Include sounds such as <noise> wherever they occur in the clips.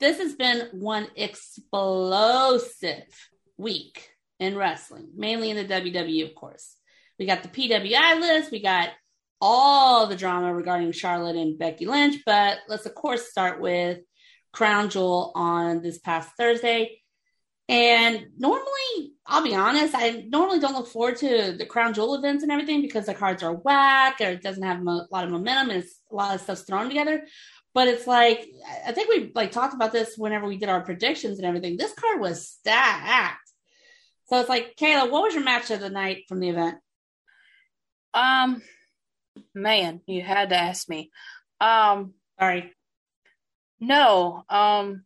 This has been one explosive week in wrestling, mainly in the WWE, of course. We got the PWI list, we got all the drama regarding Charlotte and Becky Lynch, but let's, of course, start with Crown Jewel on this past Thursday. And normally, I'll be honest, I normally don't look forward to the Crown Jewel events and everything because the cards are whack or it doesn't have a lot of momentum and a lot of stuff's thrown together. But it's like I think we like talked about this whenever we did our predictions and everything. This card was stacked. So it's like, Kayla, what was your match of the night from the event? Um, man, you had to ask me. Um, sorry. No. Um,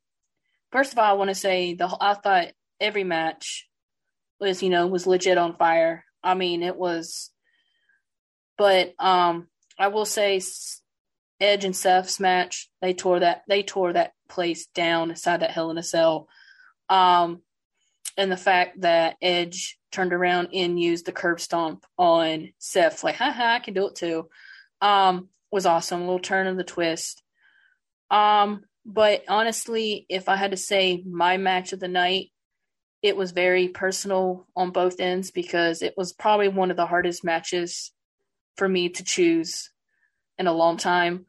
first of all, I want to say the I thought every match was you know was legit on fire. I mean, it was. But um, I will say Edge and Seth's match, they tore that they tore that place down inside that Hell in a Cell. Um, and the fact that Edge turned around and used the curb stomp on Seth, like, haha, I can do it too, um, was awesome. A little turn of the twist. Um, but honestly, if I had to say my match of the night, it was very personal on both ends because it was probably one of the hardest matches for me to choose in a long time.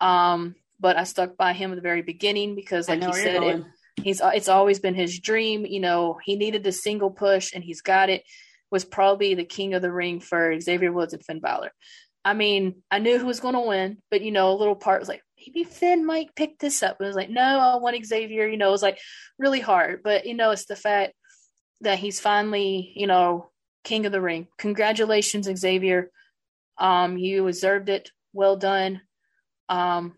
Um, but I stuck by him at the very beginning because, like you said, it, he's it's always been his dream. You know, he needed the single push, and he's got it. Was probably the king of the ring for Xavier Woods and Finn Balor. I mean, I knew who was going to win, but you know, a little part was like maybe Finn might pick this up. It was like, no, I want Xavier. You know, it was like really hard, but you know, it's the fact that he's finally, you know, king of the ring. Congratulations, Xavier. Um, you deserved it. Well done. Um,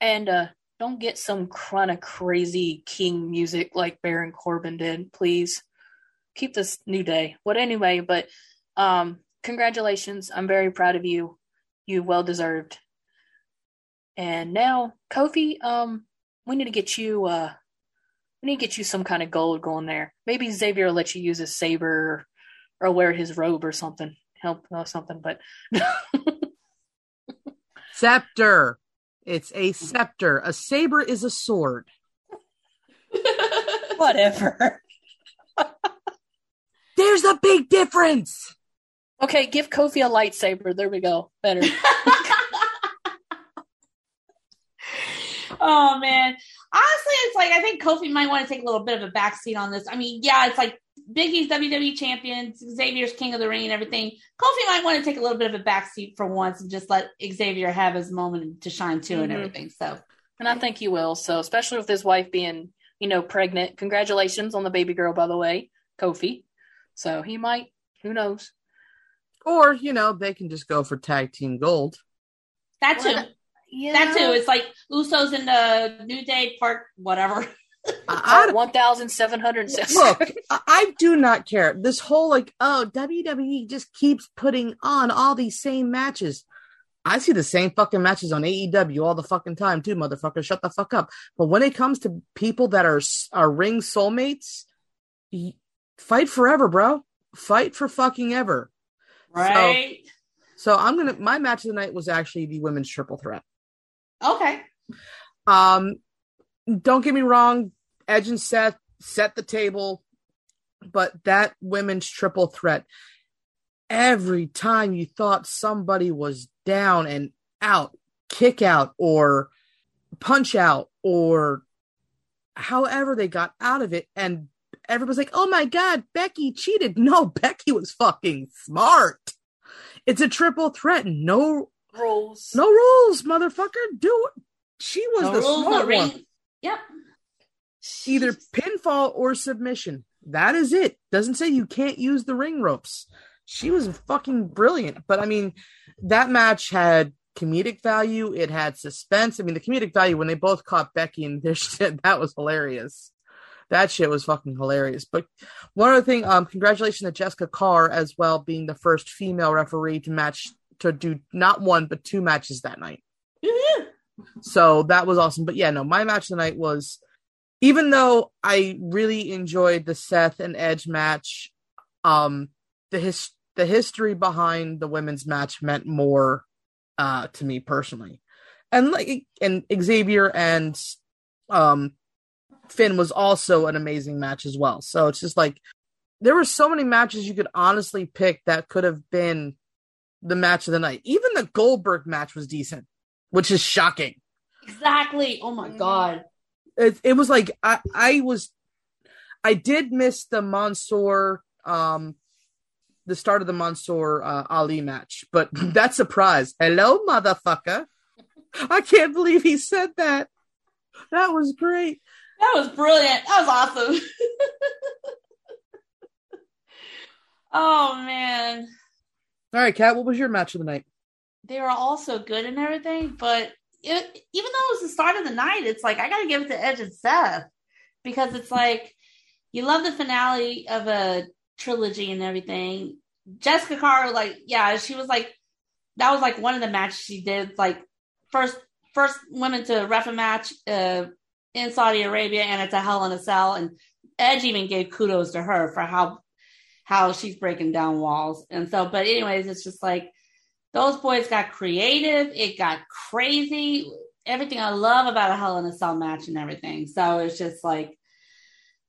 and uh, don't get some kind of crazy king music like Baron Corbin did, please. Keep this new day. But anyway, but um, congratulations. I'm very proud of you. You well deserved. And now, Kofi, um, we need to get you uh we need to get you some kind of gold going there. Maybe Xavier will let you use his saber or, or wear his robe or something. Help or something, but <laughs> Scepter. It's a scepter. A saber is a sword. <laughs> Whatever. <laughs> There's a big difference. Okay, give Kofi a lightsaber. There we go. Better. <laughs> oh man. Honestly, it's like I think Kofi might want to take a little bit of a backseat on this. I mean, yeah, it's like Big E's WWE champion, Xavier's king of the ring and everything. Kofi might want to take a little bit of a backseat for once and just let Xavier have his moment to shine too mm-hmm. and everything. So, and I think he will. So, especially with his wife being, you know, pregnant. Congratulations on the baby girl, by the way, Kofi. So he might. Who knows? Or you know, they can just go for tag team gold. That too. Well, yeah. That too. It's like Usos in the New Day part, whatever. <laughs> thousand seven hundred. Look, I do not care. This whole like, oh, WWE just keeps putting on all these same matches. I see the same fucking matches on AEW all the fucking time too, motherfucker. Shut the fuck up. But when it comes to people that are are ring soulmates, fight forever, bro. Fight for fucking ever. Right. So, so I'm gonna. My match of the night was actually the women's triple threat. Okay. Um, don't get me wrong, Edge and Seth set the table, but that women's triple threat, every time you thought somebody was down and out, kick out or punch out or however they got out of it and everybody's like oh my god becky cheated. <laughs> No becky was fucking smart. It's a triple threat. No Rules. no rules motherfucker. Do it. She was No the rules, smart one Yep. either pinfall or submission. That is it. Doesn't say you can't use the ring ropes. She was fucking brilliant. But i mean that match had comedic value. It had suspense. I mean the comedic value when they both caught becky and their <laughs> shit that was hilarious. That shit was fucking hilarious. But one other thing um congratulations to jessika carr as well being the first female referee to match to do not one but two matches that night. So that was awesome. But yeah, no, my match tonight was even though I really enjoyed the Seth and Edge match, um the his the history behind the women's match meant more uh to me personally. And like and Xavier and um Finn was also an amazing match as well. So it's just like there were so many matches you could honestly pick that could have been the match of the night. Even the Goldberg match was decent, which is shocking. Exactly. Oh my god. It, it was like I, I was I did miss the Mansoor um the start of the Mansoor uh, Ali match, but <clears throat> that surprise. Hello, motherfucker. I can't believe he said that. That was great. That was brilliant. That was awesome. <laughs> oh man. All right, Kat, what was your match of the night? They were all so good and everything, but it, even though it was the start of the night, it's like I gotta give it to Edge and Seth because it's like you love the finale of a trilogy and everything. Jessika Carr, like, yeah, she was like that was like one of the matches she did, like first first women to ref a match uh, in Saudi Arabia, and it's a Hell in a Cell, and Edge even gave kudos to her for how how she's breaking down walls, and so. But anyways, it's just like those boys got creative. It got crazy. Everything I love about a Hell in a Cell match and everything. So it's just like,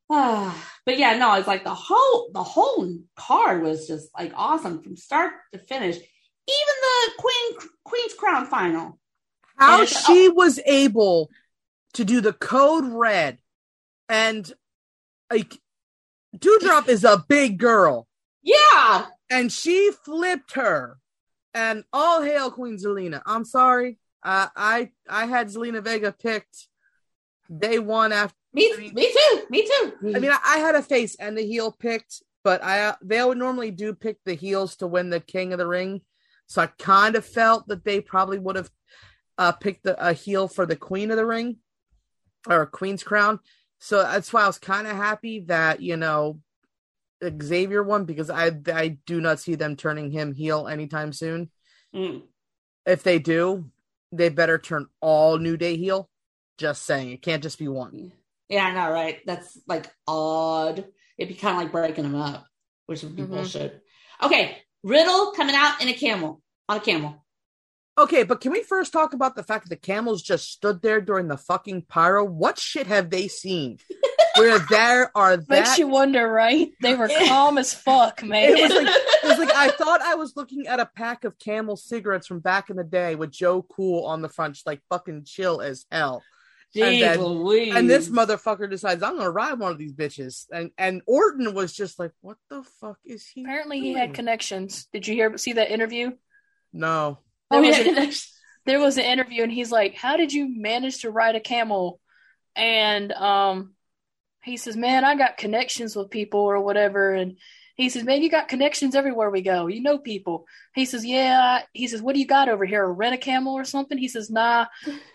ah. but yeah, no, it's like the whole the whole card was just like awesome from start to finish. Even the Queen Queen's Crown final. How And- she was able to do the code red and like Doudrop is a big girl. Yeah, and she flipped her. And all hail Queen Zelina. I'm sorry. Uh, I I had Zelina Vega picked day one after. me, I mean- me too, me too. I mean, I, I had a face and the heel picked, but I they would normally do pick the heels to win the King of the Ring. So I kind of felt that they probably would have uh, picked the, a heel for the Queen of the Ring or Queen's Crown. So that's why I was kind of happy that you know Xavier one because I I do not see them turning him heel anytime soon. Mm. If they do, they better turn all New Day heel. Just saying, it can't just be one. Yeah, I know, right? That's like odd. It'd be kind of like breaking them up, which would be Mhm. bullshit. Okay, Riddle coming out in a camel on a camel. Okay, but can we first talk about the fact that the camels just stood there during the fucking pyro? What shit have they seen? <laughs> Where there are <laughs> that Makes you wonder, right? They were calm as fuck, <laughs> man. It was like it was like I thought I was looking at a pack of Camel cigarettes from back in the day with Joe Cool on the front, just like fucking chill as hell. Jeez then- And this motherfucker decides I'm gonna ride one of these bitches, and and Orton was just like, "What the fuck is he?" Apparently, he had connections. Did you hear? See that interview? no. Oh, was, yeah, a, <laughs> there was an interview, and he's like, "How did you manage to ride a camel?" And um, he says, "Man, I got connections with people or whatever." And he says, "Man, you got connections everywhere we go. You know people." He says, "Yeah." He says, "What do you got over here? A rent a camel or something?" He says, "Nah,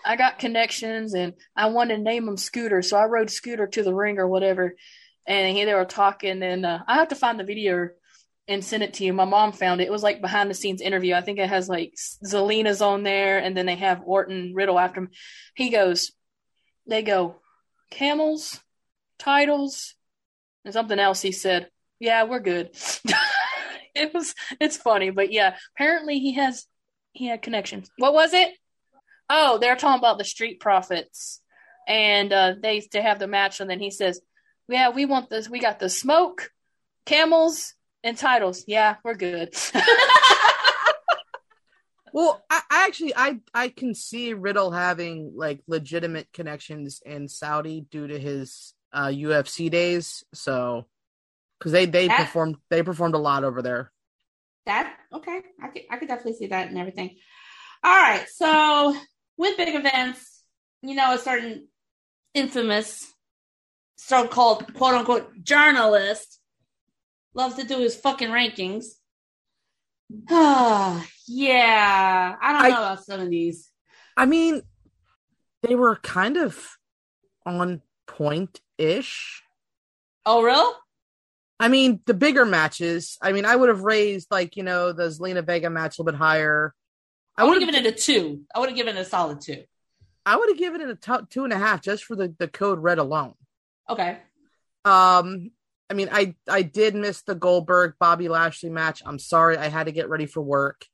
I got connections, and I wanted to name him Scooter, so I rode Scooter to the ring or whatever." And he, they were talking, and uh, I have to find the video and send it to you. My mom found it. It was like behind the scenes interview. I think it has like Zelina's on there, and then they have Orton Riddle after him. He goes, they go, camels, titles, and something else. He said, "Yeah, we're good." <laughs> it was, it's funny, but yeah, apparently he has, he had connections. What was it? Oh, they're talking about the Street Profits, and uh, they to have the match, and then he says, "Yeah, we want this. We got the smoke, camels." and titles. Yeah, we're good. <laughs> Well, I, I actually I I can see Riddle having like legitimate connections in Saudi due to his uh UFC days. So because they they That- performed they performed a lot over there. That okay, I could I could definitely see that and everything. All right, so with big events, you know, a certain infamous, so-called quote unquote journalist loves to do his fucking rankings. <sighs> yeah, I don't I- know about some of these. I mean, they were kind of on point ish. Oh, real? I mean, the bigger matches. I mean, I would have raised like you know the Zelina Vega match a little bit higher. I I would have given it a two. I would have given it a solid two. I would have given it a t- two and a half just for the the code red alone. Okay. Um, I mean, I I did miss the Goldberg Bobby Lashley match. I'm sorry, I had to get ready for work.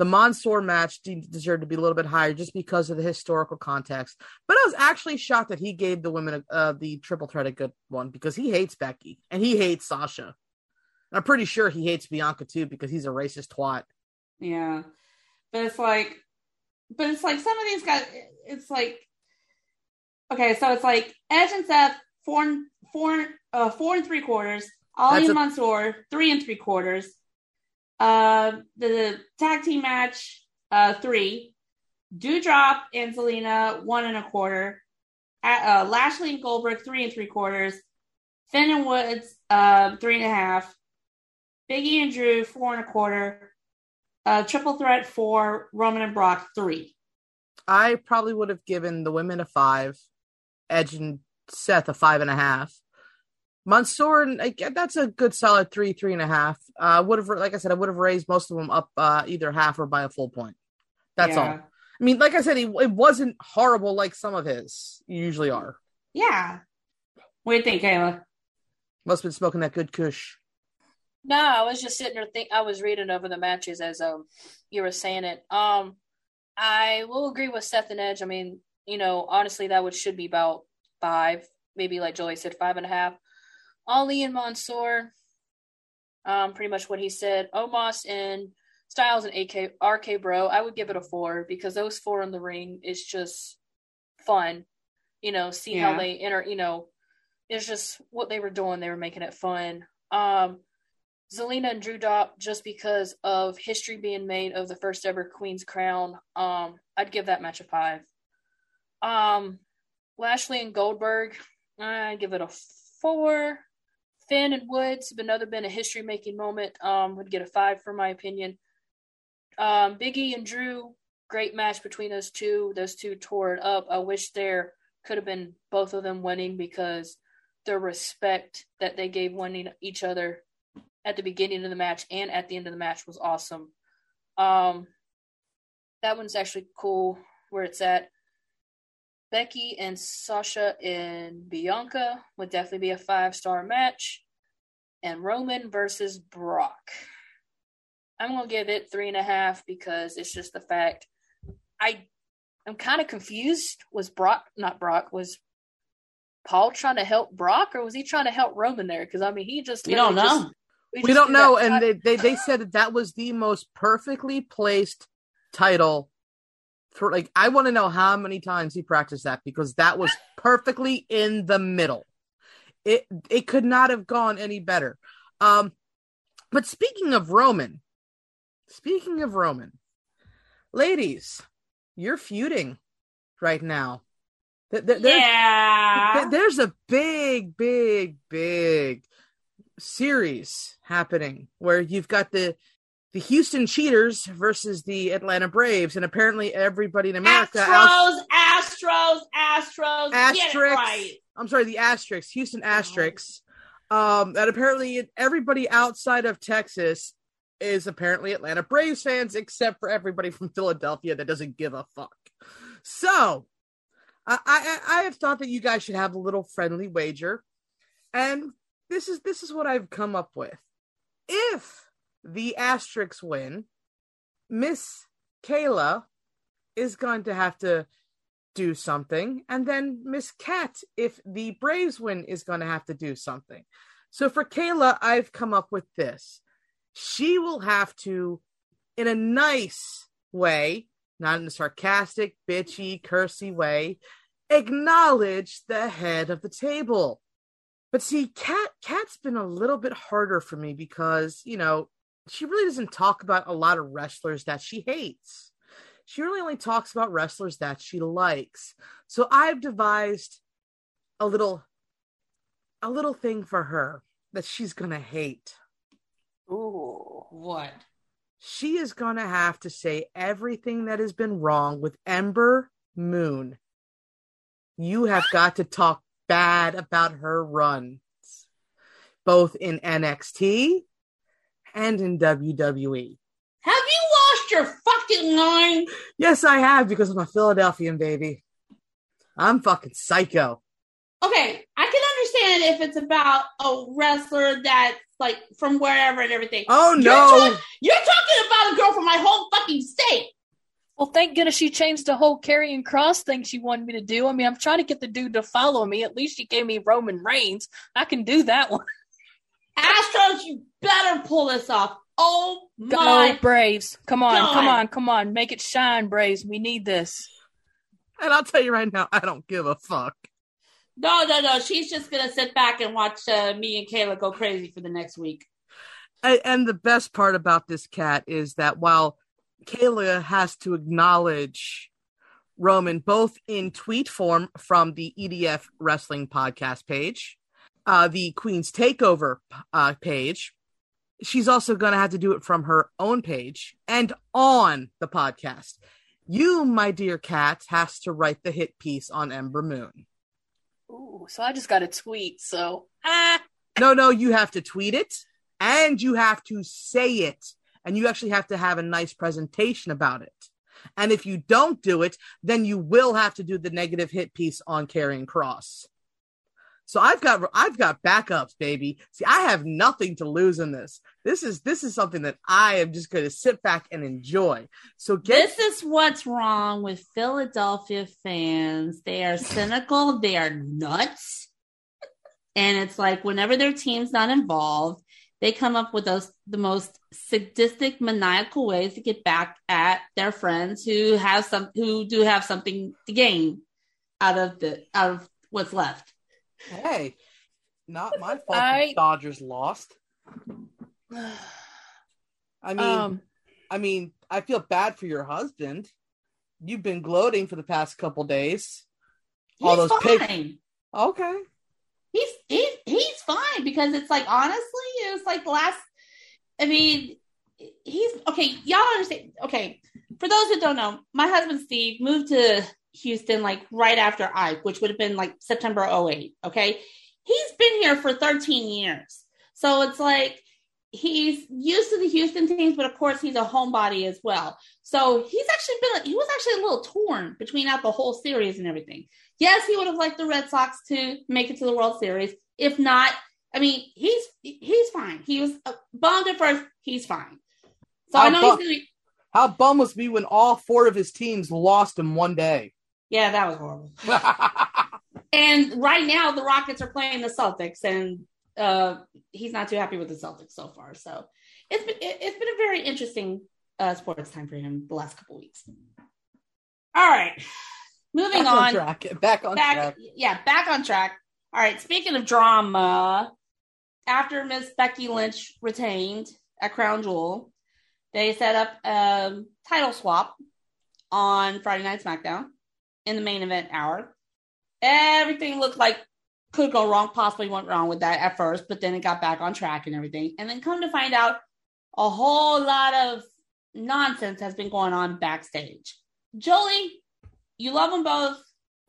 The Mansoor match deserved to be a little bit higher just because of the historical context. But I was actually shocked that he gave the women uh, the triple threat a good one because he hates Becky and he hates Sasha. And I'm pretty sure he hates Bianca too because he's a racist twat. Yeah. But it's like, but it's like some of these guys, it's like, okay, so it's like Edge and Seth, four and four, uh, four and three quarters. Ali That's and a- Mansoor, three and three quarters. Uh, the tag team match, uh, three. Doudrop and Zelina, one and a quarter. Uh, uh, Lashley and Goldberg, three and three quarters. Finn and Woods, uh, three and a half. Biggie and Drew, four and a quarter. Uh, triple threat four, Roman and Brock three. I probably would have given the women a five, Edge and Seth a five and a half. Mansoor, and like, that's a good solid three, three and a half. Uh, would have, like I said, I would have raised most of them up uh, either half or by a full point. That's Yeah. all. I mean, like I said, he, it wasn't horrible like some of his usually are. Yeah. What do you think, Kayla? Must have been smoking that good kush. No, I was just sitting there think I was reading over the matches as um you were saying it. Um I will agree with Seth and Edge. I mean, you know, honestly that would should be about five, maybe like Joey said, five and a half. Ali and Mansoor, um, pretty much what he said. Omos and Styles and AK RK Bro, I would give it a four because those four in the ring is just fun. You know, see Yeah. how they enter, you know, it's just what they were doing, they were making it fun. Um Zelina and Doudrop, just because of history being made of the first ever Queen's Crown, um, I'd give that match a five. Um, Lashley and Goldberg, I give it a four. Finn and Woods, have another been a history making moment. Um, would get a five for my opinion. Um, Biggie and Drew, great match between those two. Those two tore it up. I wish there could have been both of them winning because the respect that they gave winning each other at the beginning of the match and at the end of the match was awesome. Um, that one's actually cool where it's at. Becky and Sasha and Bianca would definitely be a five star match. And Roman versus Brock. I'm gonna give it three and a half because it's just the fact I I'm kind of confused. Was Brock not Brock? Was Paul trying to help Brock or was he trying to help Roman there? Because I mean he just We don't know. just- We just don't did know, and they, they they said that that was the most perfectly placed title. For like, I want to know how many times he practiced that because that was perfectly in the middle. It it could not have gone any better. Um, but speaking of Roman, speaking of Roman, ladies, you're feuding right now. Th- th- there's- yeah. There's a big, big, big series happening where you've got the the Houston Cheaters versus the Atlanta Braves, and apparently everybody in America, Astros, Astros, Astros. Asterix. right. I'm sorry, the Asterix, Houston Asterix, um, that apparently everybody outside of Texas is apparently Atlanta Braves fans, except for everybody from Philadelphia that doesn't give a fuck. So, I, I, I have thought that you guys should have a little friendly wager, and this is this is what I've come up with. If the Asterix win, Miss Kayla is going to have to do something, and then Miss Cat, if the Braves win, is going to have to do something. So for Kayla, I've come up with this. She will have to, in a nice way, not in a sarcastic, bitchy, cursy way, acknowledge the head of the table. But see, Kat Kat's been a little bit harder for me because, you know, she really doesn't talk about a lot of wrestlers that she hates. She really only talks about wrestlers that she likes. So I've devised a little a little thing for her that she's going to hate. Ooh. What? She is going to have to say everything that has been wrong with Ember Moon. You have got to talk bad about her runs, both in NXT and in WWE. Have you lost your fucking mind? Yes, I have because I'm a Philadelphian baby. I'm fucking psycho. Okay, I can understand if it's about a wrestler that's like from wherever and everything. Oh You're, no. ta- you're talking about a girl from my home fucking state. Well, thank goodness she changed the whole Karrion Kross thing she wanted me to do. I mean, I'm trying to get the dude to follow me. At least she gave me Roman Reigns. I can do that one. Astros, you better pull this off. Oh my Go my Braves. Come on, God. come on, come on. Make it shine, Braves. We need this. And I'll tell you right now, I don't give a fuck. No, no, no. She's just gonna sit back and watch uh, me and Kayla go crazy for the next week. A- And the best part about this cat is that while Kayla has to acknowledge Roman both in tweet form from the EDF Wrestling Podcast page, uh, the Queen's Takeover uh, page, she's also going to have to do it from her own page and on the podcast. You, my dear cat, has to write the hit piece on Ember Moon. Ooh, so I just got a tweet. So ah, No, no, you have to tweet it and you have to say it. And you actually have to have a nice presentation about it. And if you don't do it, then you will have to do the negative hit piece on Karrion Kross. So I've got I've got backups, baby. See, I have nothing to lose in this. This is this is something that I am just going to sit back and enjoy. So get This is what's wrong with Philadelphia fans. They are <laughs> cynical, they are nuts. And it's like whenever their team's not involved, they come up with those the most sadistic, maniacal ways to get back at their friends who have some who do have something to gain out of the out of what's left. Hey, not my fault. I- the Dodgers lost. <sighs> I mean, um, I mean, I feel bad for your husband. You've been gloating for the past couple days. All He's those pic- fine. Okay. he's he's he's fine because it's like honestly, it was like the last. I mean, he's okay. Y'all understand? Okay, for those who don't know, my husband Steve moved to Houston like right after Ike, which would have been like September 08. Okay, he's been here for 13 years, so it's like he's used to the Houston teams, but of course he's a homebody as well. So he's actually been he was actually a little torn between out the whole series and everything. Yes, he would have liked the Red Sox to make it to the World Series. If not, I mean, he's he's fine. He was uh, bummed at first. He's fine. So I know he's gonna be. How bum was me when all four of his teams lost in one day? Yeah, that was horrible. And right now, the Rockets are playing the Celtics, and uh, he's not too happy with the Celtics so far. So it's been it, it's been a very interesting uh, sports time for him the last couple weeks. All right, moving Back on. track. Back on back, track. yeah, back on track. All right. Speaking of drama, after Miss Becky Lynch retained at Crown Jewel, they set up a title swap on Friday Night SmackDown in the main event hour. Everything looked like could go wrong, possibly went wrong with that at first, but then it got back on track and everything. And then come to find out, a whole lot of nonsense has been going on backstage. Jolie, you love them both.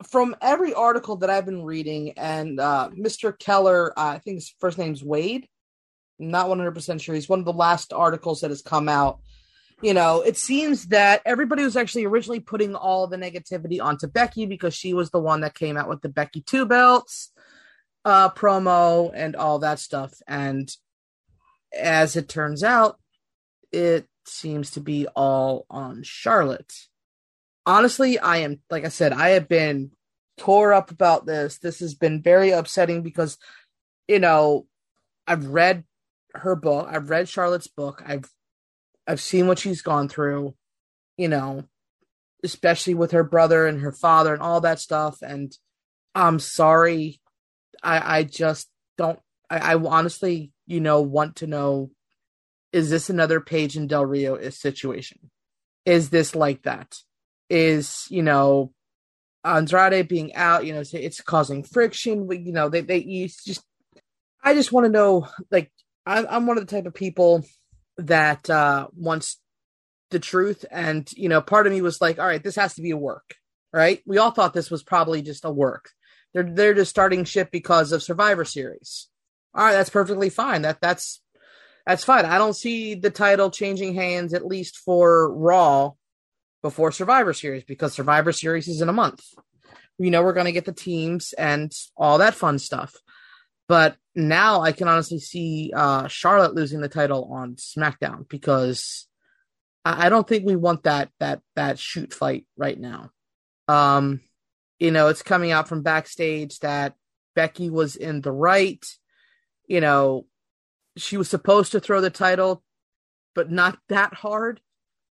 From every article that I've been reading, and uh, Mr. Keller, uh, I think his first name's Wade. I'm not 100% sure. He's one of the last articles that has come out. You know, it seems that everybody was actually originally putting all the negativity onto Becky because she was the one that came out with the Becky two belts uh, promo and all that stuff. And as it turns out, it seems to be all on Charlotte. Honestly, I am, like I said, I have been tore up about this. This has been very upsetting because, you know, I've read her book, I've read Charlotte's book, I've I've seen what she's gone through. you know, especially with her brother and her father and all that stuff. And I'm sorry. I I just don't I, I honestly, you know, want to know is this another Paige in Del Rio situation? Is this like that? Is, you know, Andrade being out, you know, it's, it's causing friction. You know, they, they, you just, I just want to know, like, I, I'm one of the type of people that uh wants the truth. And, you know, part of me was like, all right, this has to be a work, right? We all thought this was probably just a work. They're, they're just starting ship because of Survivor Series. All right, that's perfectly fine. That, that's, that's fine. I don't see the title changing hands, at least for Raw before Survivor Series, because Survivor Series is in a month. We know we're going to get the teams and all that fun stuff. But now I can honestly see uh, Charlotte losing the title on SmackDown because I, I don't think we want that that that shoot fight right now. Um, you know, it's coming out from backstage that Becky was in the right. You know, she was supposed to throw the title, but not that hard.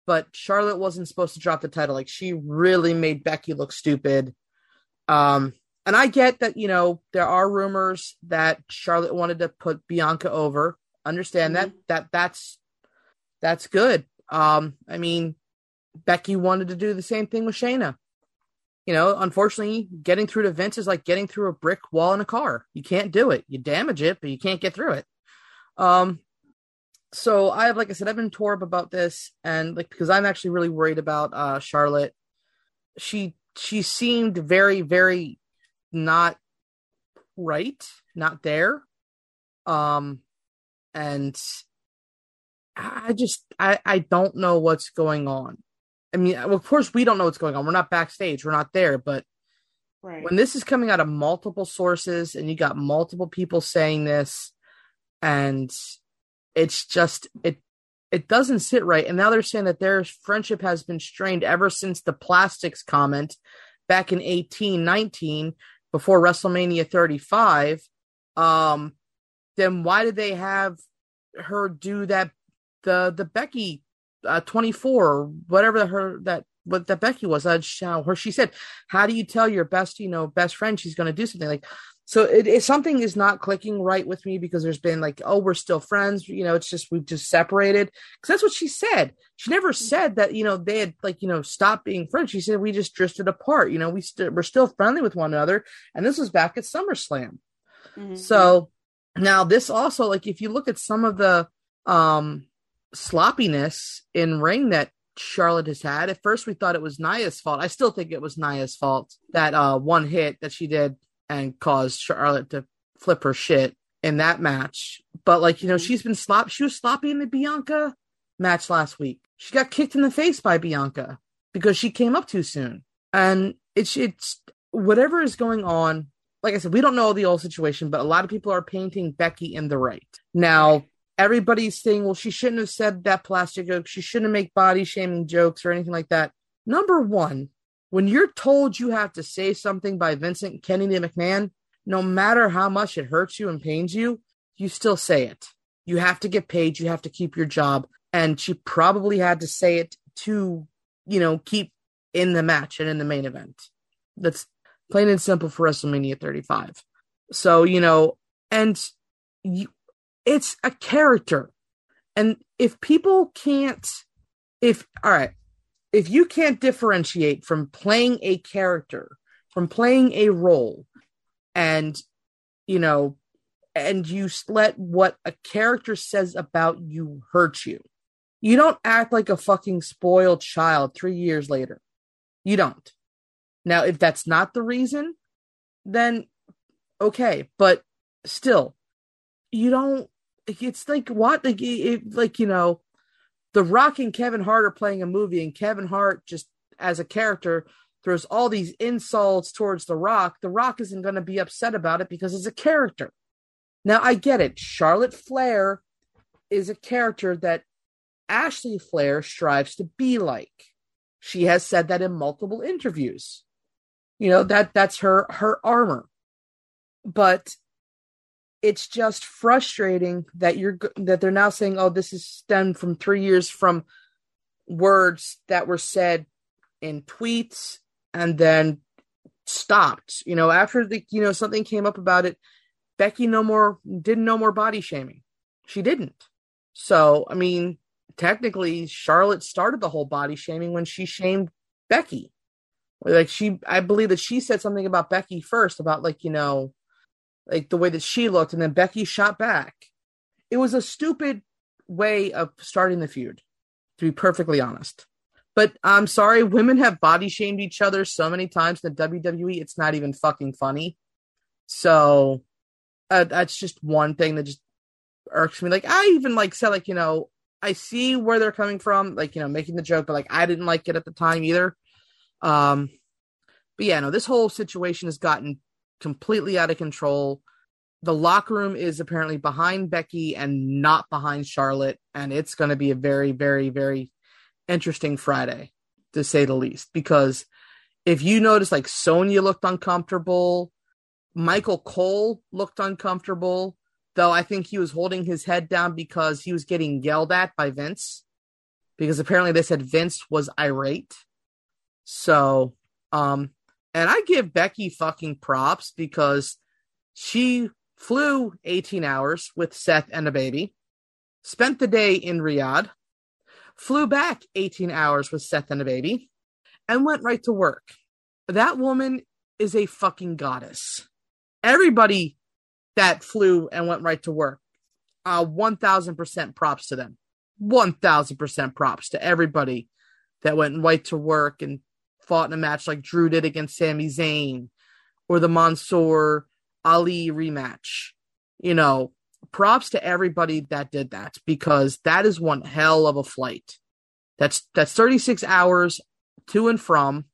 But Charlotte wasn't supposed to drop the title. Like she really made Becky look stupid. Um, and I get that, you know, there are rumors that Charlotte wanted to put Bianca over. Understand mm-hmm. that that that's that's good. Um, I mean, Becky wanted to do the same thing with Shayna. You know, unfortunately, getting through to Vince is like getting through a brick wall in a car. You can't do it. You damage it, but you can't get through it. Um, so I have, like I said, I've been torn about this, and like because I'm actually really worried about uh Charlotte. She she seemed very very not right, not there. Um, and I just I I don't know what's going on. I mean, of course we don't know what's going on. We're not backstage. We're not there, but right. when this is coming out of multiple sources and you got multiple people saying this and it's just it it doesn't sit right. And now they're saying that their friendship has been strained ever since the plastics comment back in 1819 before WrestleMania 35. Um then why did they have her do that the the Becky uh, 24 whatever her that what that Becky was uh, her she said how do you tell your best you know best friend she's going to do something like so it, it, something is not clicking right with me because there's been like oh we're still friends. You know it's just we've just separated. Because that's what she said. She never said that you know they had like you know stopped being friends. She said we just drifted apart. You know we st- we're still friendly with one another. And this was back at SummerSlam. Mm-hmm. so now this also like if you look at some of the um sloppiness in ring that Charlotte has had. At first, we thought it was Nia's fault. I still think it was Nia's fault that uh, one hit that she did and caused Charlotte to flip her shit in that match. But like you know, she's been slop. She was sloppy in the Bianca match last week. She got kicked in the face by Bianca because she came up too soon. And it's it's whatever is going on. Like I said, we don't know the old situation, but a lot of people are painting Becky in the right now everybody's saying, well, she shouldn't have said that plastic joke. She shouldn't make body shaming jokes or anything like that. Number one, when you're told you have to say something by Vincent Kennedy McMahon, no matter how much it hurts you and pains you, you still say it. You have to get paid. You have to keep your job. And she probably had to say it to, you know, keep in the match and in the main event. That's plain and simple for WrestleMania 35. So, you know, and you, it's a character. And if people can't, if, all right, if you can't differentiate from playing a character, from playing a role, and, you know, and you let what a character says about you hurt you, you don't act like a fucking spoiled child three years later. You don't. Now, if that's not the reason, then okay. But still, you don't it's like what like like you know the rock and kevin hart are playing a movie and kevin hart just as a character throws all these insults towards the rock. The rock isn't going to be upset about it because it's a character. Now i get it. Charlotte flair is a character that ashley flair strives to be like. She has said that in multiple interviews. You know that that's her her armor. But it's just frustrating that you're that they're now saying, "Oh, this is stemmed from three years from words that were said in tweets and then stopped. You know, after the you know something came up about it, Becky no more didn't no more body shaming. She didn't. So, I mean, technically Charlotte started the whole body shaming when she shamed Becky. Like she I believe that she said something about Becky first about like, you know, like the way that she looked and then Becky shot back. It was a stupid way of starting the feud, to be perfectly honest. But I'm sorry, women have body shamed each other so many times in the WWE, it's not even fucking funny. So uh, that's just one thing that just irks me. Like I even like said, like you know, I see where they're coming from, like you know, making the joke, but like I didn't like it at the time either. Um, but yeah, no, this whole situation has gotten completely out of control. The locker room is apparently behind Becky and not behind Charlotte, and it's going to be a very, very, very interesting Friday, to say the least. Because if you notice, like Sonya looked uncomfortable, Michael Cole looked uncomfortable, though I think he was holding his head down because he was getting yelled at by Vince. Because apparently they said Vince was irate. So, um, and I give Becky fucking props because she flew 18 hours with Seth and a baby, spent the day in Riyadh, flew back 18 hours with Seth and a baby, and went right to work. That woman is a fucking goddess. Everybody that flew and went right to work, uh, 1000% props to them. 1000% props to everybody that went right to work and fought in a match like Drew did against Sami Zayn or the Mansoor Ali rematch. You know, props to everybody that did that because that is one hell of a flight. That's that's 36 hours to and from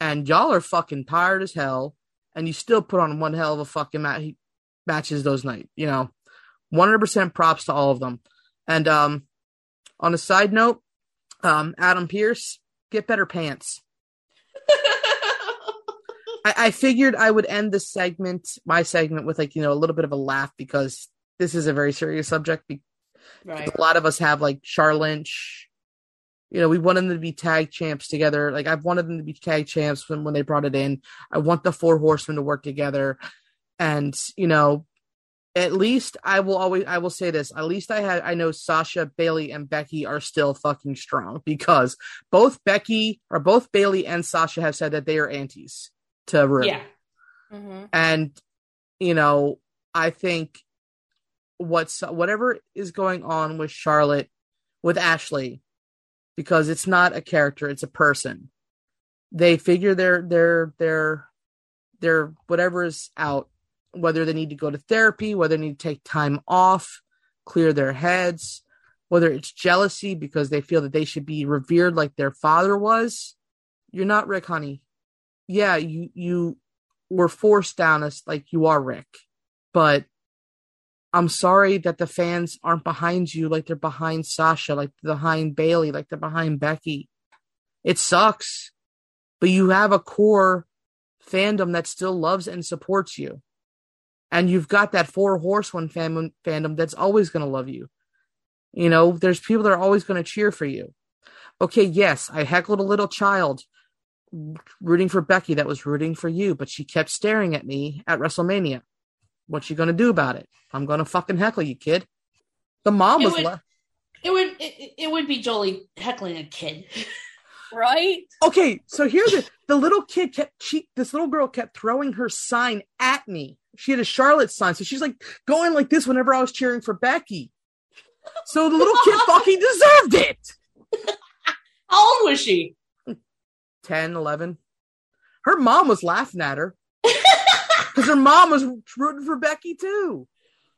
and y'all are fucking tired as hell and you still put on one hell of a fucking mat- matches those night, you know. 100% props to all of them. And um on a side note, um Adam Pearce, get better pants. I, I figured I would end this segment, my segment, with like you know a little bit of a laugh because this is a very serious subject. Right. A lot of us have like Char Lynch. You know, we want them to be tag champs together. Like I've wanted them to be tag champs when, when they brought it in. I want the four horsemen to work together. And, you know, at least I will always I will say this. At least I had I know Sasha, Bailey, and Becky are still fucking strong because both Becky or both Bailey and Sasha have said that they are antis to Rue. Yeah. Mm-hmm. And you know, I think what's whatever is going on with Charlotte with Ashley, because it's not a character, it's a person. They figure their their their their whatever is out, whether they need to go to therapy, whether they need to take time off, clear their heads, whether it's jealousy because they feel that they should be revered like their father was. You're not Ric, honey. Yeah, you you were forced down us like you are Ric, but I'm sorry that the fans aren't behind you like they're behind Sasha, like behind Bailey, like they're behind Becky. It sucks, but you have a core fandom that still loves and supports you. And you've got that four horseman fam- fandom that's always going to love you. You know, there's people that are always going to cheer for you. Okay, yes, I heckled a little child rooting for Becky that was rooting for you, but she kept staring at me at WrestleMania. What you gonna do about it? I'm gonna fucking heckle you, kid. The mom It was would- le- It would it, it would be Jolie heckling a kid. <laughs> Right? okay. So here's the the little kid kept she this little girl kept throwing her sign at me. She had a Charlotte sign, so she's like going like this whenever I was cheering for Becky. So the little kid <laughs> fucking deserved it. How old was she? 10, 11. Her mom was laughing at her <laughs> because her mom was rooting for Becky too.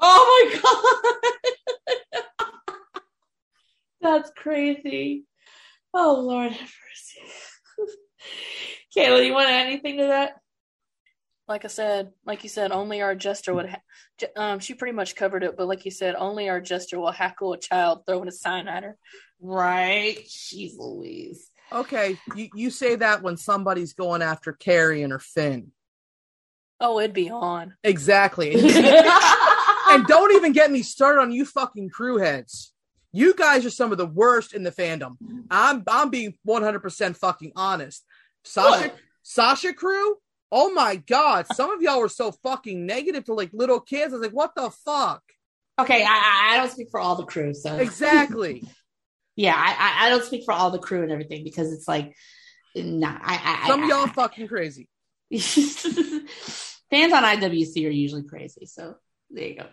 Oh my god. <laughs> That's crazy. Oh Lord have mercy. <laughs> Kayla, you want to add anything to that? Like I said, like you said, only our jester would. Ha- um, she pretty much covered it, but like you said, only our jester will hackle a child throwing a sign at her. Right. she's Louise. Okay, you, you say that when somebody's going after Carrie and her Finn. Oh, it'd be on. Exactly. And, <laughs> <laughs> and don't even get me started on you fucking crew heads. You guys are some of the worst in the fandom. I'm I'm being 100% fucking honest. Sasha What? Sasha crew? Oh my god, some of y'all were so fucking negative to like little kids. I was like, what the fuck? Okay, I, I I don't speak for all the crew, so Exactly. <laughs> yeah, I, I don't speak for all the crew and everything because it's like, nah, I, I some of I, y'all fucking crazy. <laughs> fans on IWC are usually crazy. So there you go.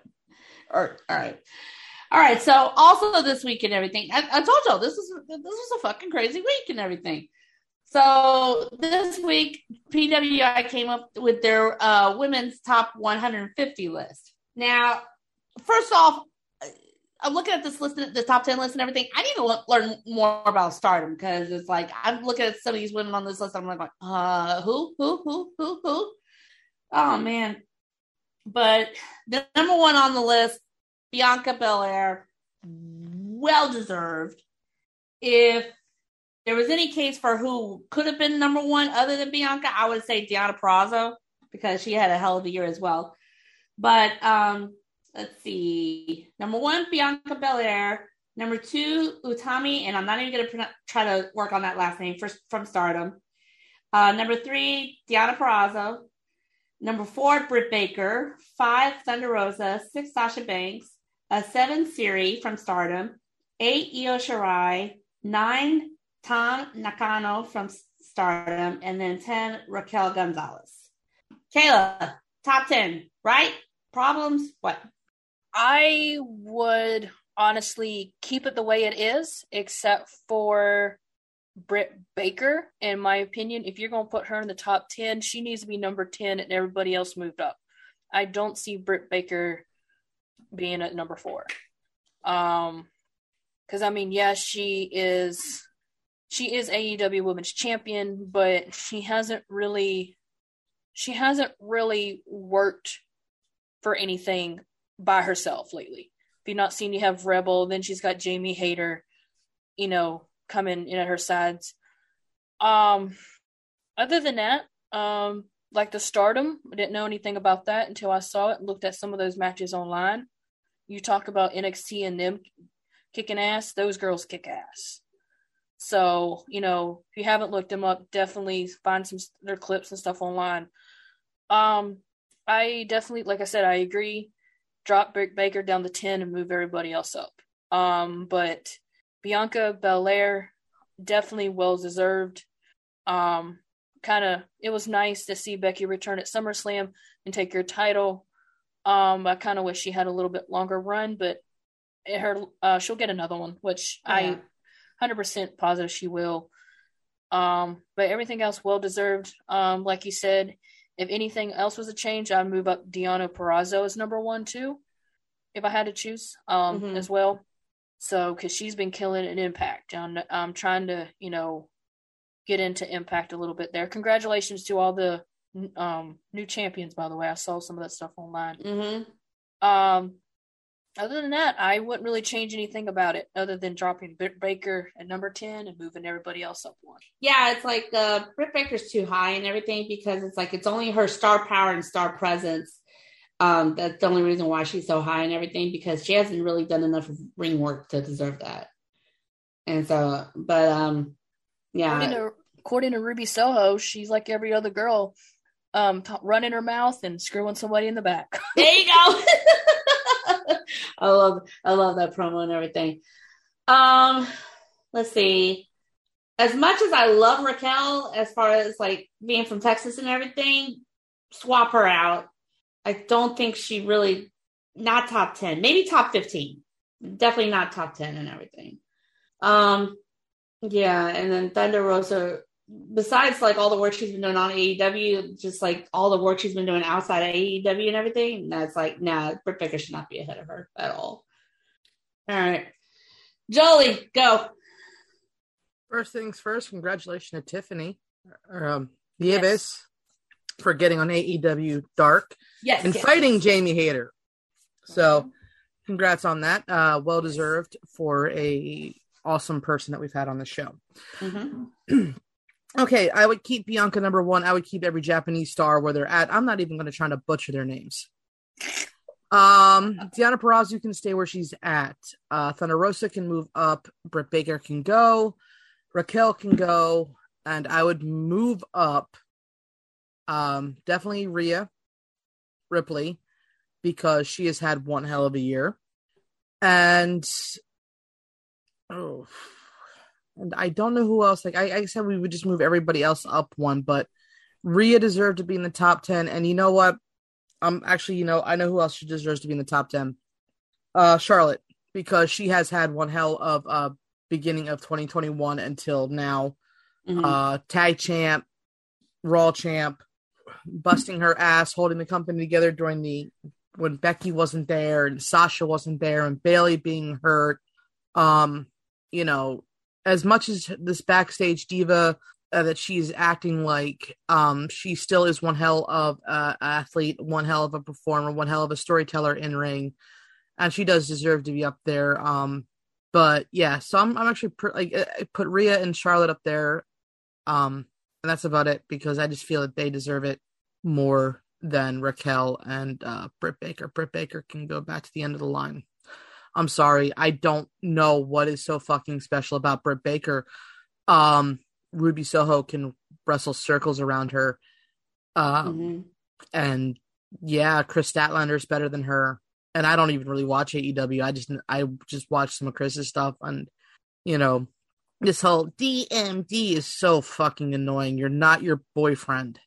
Or all right. All right. So also this week and everything, I, I told y'all this is this was a fucking crazy week and everything. So this week, PWI came up with their uh, women's top 150 list. Now, first off, I'm looking at this list, the top 10 list and everything. I need to lo- learn more about Stardom because it's like I'm looking at some of these women on this list. I'm like, uh, who, who, who, who, who? Oh man! But the number one on the list, Bianca Belair, well deserved. If there was any case for who could have been number one other than Bianca, I would say Deonna Purrazzo because she had a hell of a year as well. But um, let's see. Number one, Bianca Belair. Number two, Utami, and I'm not even going to try to work on that last name for, from Stardom. Uh, number three, Deonna Purrazzo. Number four, Britt Baker. Five, Thunder Rosa. Six, Sasha Banks. Uh, seven, Syuri from Stardom. Eight, Io Shirai. Nine, Tam Nakano from Stardom. And then 10, Raquel Gonzalez. Kayla, top 10, right? Problems? What? I would honestly keep it the way it is, except for Britt Baker. In my opinion, if you're going to put her in the top 10, she needs to be number 10 and everybody else moved up. I don't see Britt Baker being at number four. Um, because I mean, yes, she is she is AEW Women's Champion, but she hasn't really she hasn't really worked for anything by herself lately. If you've not seen, you have Rebel, then she's got Jamie Hayter, you know, coming in at her sides. Um, other than that, um, like the Stardom, I didn't know anything about that until I saw it looked at some of those matches online. You talk about NXT and them kicking ass; those girls kick ass. So you know, if you haven't looked them up, definitely find some their clips and stuff online. Um, I definitely, like I said, I agree. Drop Britt Baker down to ten and move everybody else up. Um, but Bianca Belair definitely well deserved. Um, kind of, it was nice to see Becky return at SummerSlam and take her title. Um, I kind of wish she had a little bit longer run, but it, her uh, she'll get another one, which Yeah. I hundred percent positive she will. Um, but everything else well deserved. Um, like you said, if anything else was a change, I'd move up Deonna Purrazzo as number one too, if I had to choose. Um, Mhm. as well. So, because she's been killing an impact, I'm, I'm trying to, you know, get into impact a little bit there. Congratulations to all the um new champions, by the way. I saw some of that stuff online. Mm-hmm. Um, other than that, I wouldn't really change anything about it, other than dropping Britt Baker at number ten and moving everybody else up one. Yeah, it's like uh, Britt Baker's too high and everything because it's like it's only her star power and star presence. Um, that's the only reason why she's so high and everything because she hasn't really done enough ring work to deserve that. And so, but um, According yeah, to according to Ruby Soho, she's like every other girl, um, t- running her mouth and screwing somebody in the back. there you go. <laughs> <laughs> I love, I love that promo and everything. Um, let's see. As much as I love Raquel, as far as like being from Texas and everything, swap her out. I don't think she really not top 10, maybe top 15. Definitely not top 10 and everything. Um yeah, and then Thunder Rosa besides like all the work she's been doing on AEW, just like all the work she's been doing outside of AEW and everything, that's like nah, Britt Baker should not be ahead of her at all. All right. Jolie, go. First things first, congratulations to Tiffany, or, um, the Abyss, for getting on AEW Dark Yes. and yes. fighting Jamie Hayter. So, congrats on that. Uh, well deserved for a awesome person that we've had on the show. Mhm. <clears throat> Okay, I would keep Bianca number one. I would keep every Japanese star where they're at. I'm not even going to try to butcher their names. Um, Deonna Purrazzo can stay where she's at. Uh, Thunder Rosa can move up. Britt Baker can go. Raquel can go, and I would move up. Um, definitely Rhea Ripley because she has had one hell of a year, and oh, and I don't know who else. Like I, I said, we would just move everybody else up one, but Rhea deserved to be in the top ten, and you know what? Um, actually, you know, I know who else she deserves to be in the top ten. Uh, Charlotte, because she has had one hell of uh beginning of 2021 until now. Mhm. Uh, tag champ, Raw champ, busting her ass, holding the company together during the when Becky wasn't there and Sasha wasn't there and Bayley being hurt. Um, you know, as much as this backstage diva uh, that she's acting like, um, she still is one hell of a athlete, one hell of a performer, one hell of a storyteller in ring, and she does deserve to be up there. Um, but yeah, so I'm I'm actually pr- like uh, I put Rhea and Charlotte up there, um, and that's about it because I just feel that they deserve it more than Raquel and uh, Britt Baker. Britt Baker can go back to the end of the line. I'm sorry, I don't know what is so fucking special about Britt Baker. Um, Ruby Soho can wrestle circles around her, um, Mhm. and yeah, Kris Statlander is better than her. And I don't even really watch AEW. I just I just watch some of Kris's stuff, and you know, this whole DMD is so fucking annoying. You're not your boyfriend.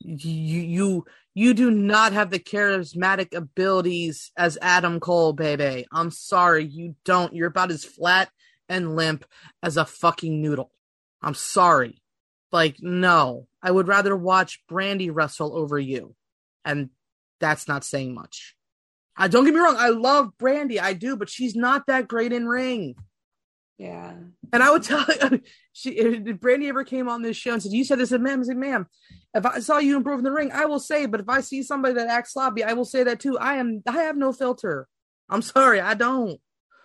You you you do not have the charismatic abilities as Adam Cole, baby. I'm sorry, you don't. You're about as flat and limp as a fucking noodle. I'm sorry. Like, no. I would rather watch Brandy wrestle over you. And that's not saying much. I don't get me wrong, I love Brandy, I do, but she's not that great in ring. Yeah. And I would <laughs> tell she if Brandy ever came on this show and said, You said this, said, ma'am, I said, ma'am, if I saw you improve in the ring, I will say, but if I see somebody that acts sloppy, I will say that too. I am I have no filter. I'm sorry, I don't.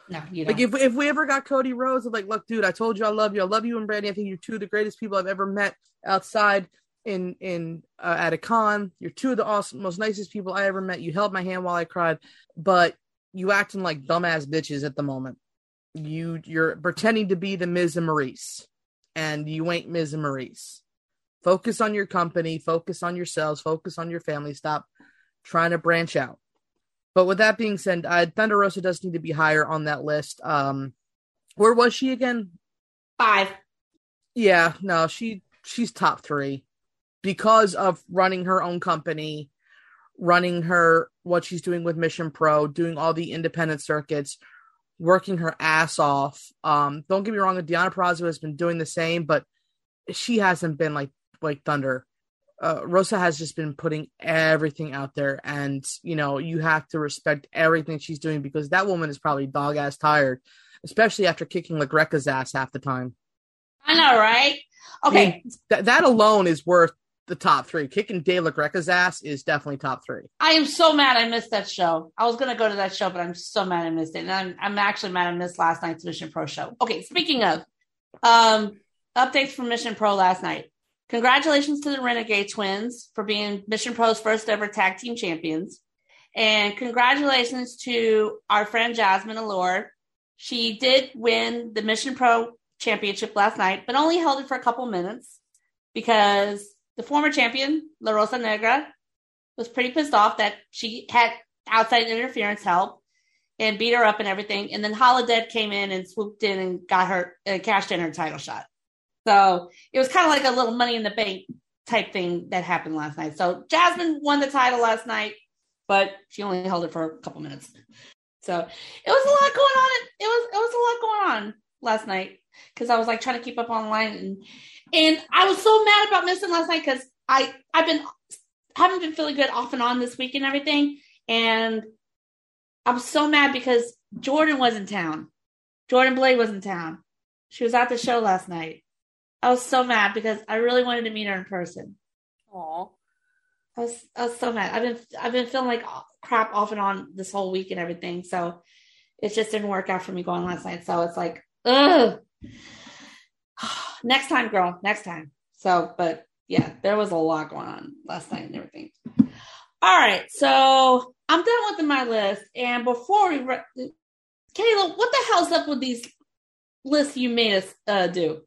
No, you don't. Like if if we ever got Cody Rhodes, I'm like, look, dude, I told you I love you. I love you and Brandy. I think you're two of the greatest people I've ever met outside in in uh, at a con. You're two of the awesome, most nicest people I ever met. You held my hand while I cried, but you acting like dumbass bitches at the moment. You you're pretending to be the Miz and Maryse, and you ain't Miz and Maryse. Focus on your company. Focus on yourselves. Focus on your family. Stop trying to branch out. But with that being said, uh, Thunder Rosa does need to be higher on that list. Um, where was she again? Five. Yeah, no, she she's top three because of running her own company, running her what she's doing with Mission Pro, doing all the independent circuits, working her ass off. Um, don't get me wrong, Deonna Purrazzo has been doing the same, but she hasn't been like like Thunder. Uh, Rosa has just been putting everything out there, and you know you have to respect everything she's doing because that woman is probably dog ass tired, especially after kicking LaGreca's ass half the time. I know, right? Okay. I mean, that that alone is worth the top three. Kicking Dave LaGreca's ass is definitely top three. I am so mad I missed that show. I was gonna go to that show, but I'm so mad I missed it. And I'm I'm actually mad I missed last night's Mission Pro show. Okay, speaking of um updates from Mission Pro last night. Congratulations to the Renegade Twins for being Mission Pro's first ever tag team champions. And congratulations to our friend Jazmin Allure. She did win the Mission Pro championship last night, but only held it for a couple minutes because the former champion, La Rosa Negra, was pretty pissed off that she had outside interference help and beat her up and everything. And then Holidead came in and swooped in and got her, uh, cashed in her title shot. So it was kind of like a little money in the bank type thing that happened last night. So Jazmin won the title last night, but she only held it for a couple minutes. So it was a lot going on. It was it was a lot going on last night because I was like trying to keep up online and and I was so mad about missing last night because I I've been haven't been feeling good off and on this week and everything, and I'm so mad because Jordan was in town. Jordan Blade was in town. She was at the show last night. I was so mad because I really wanted to meet her in person. Aw. I was I was so mad. I've been I've been feeling like crap off and on this whole week and everything. So it just didn't work out for me going last night. So it's like, ugh. next time, girl. Next time. So, but yeah, there was a lot going on last night and everything. All right, so I'm done with my list. And before we, re- Kayla, what the hell's up with these lists you made us uh, do?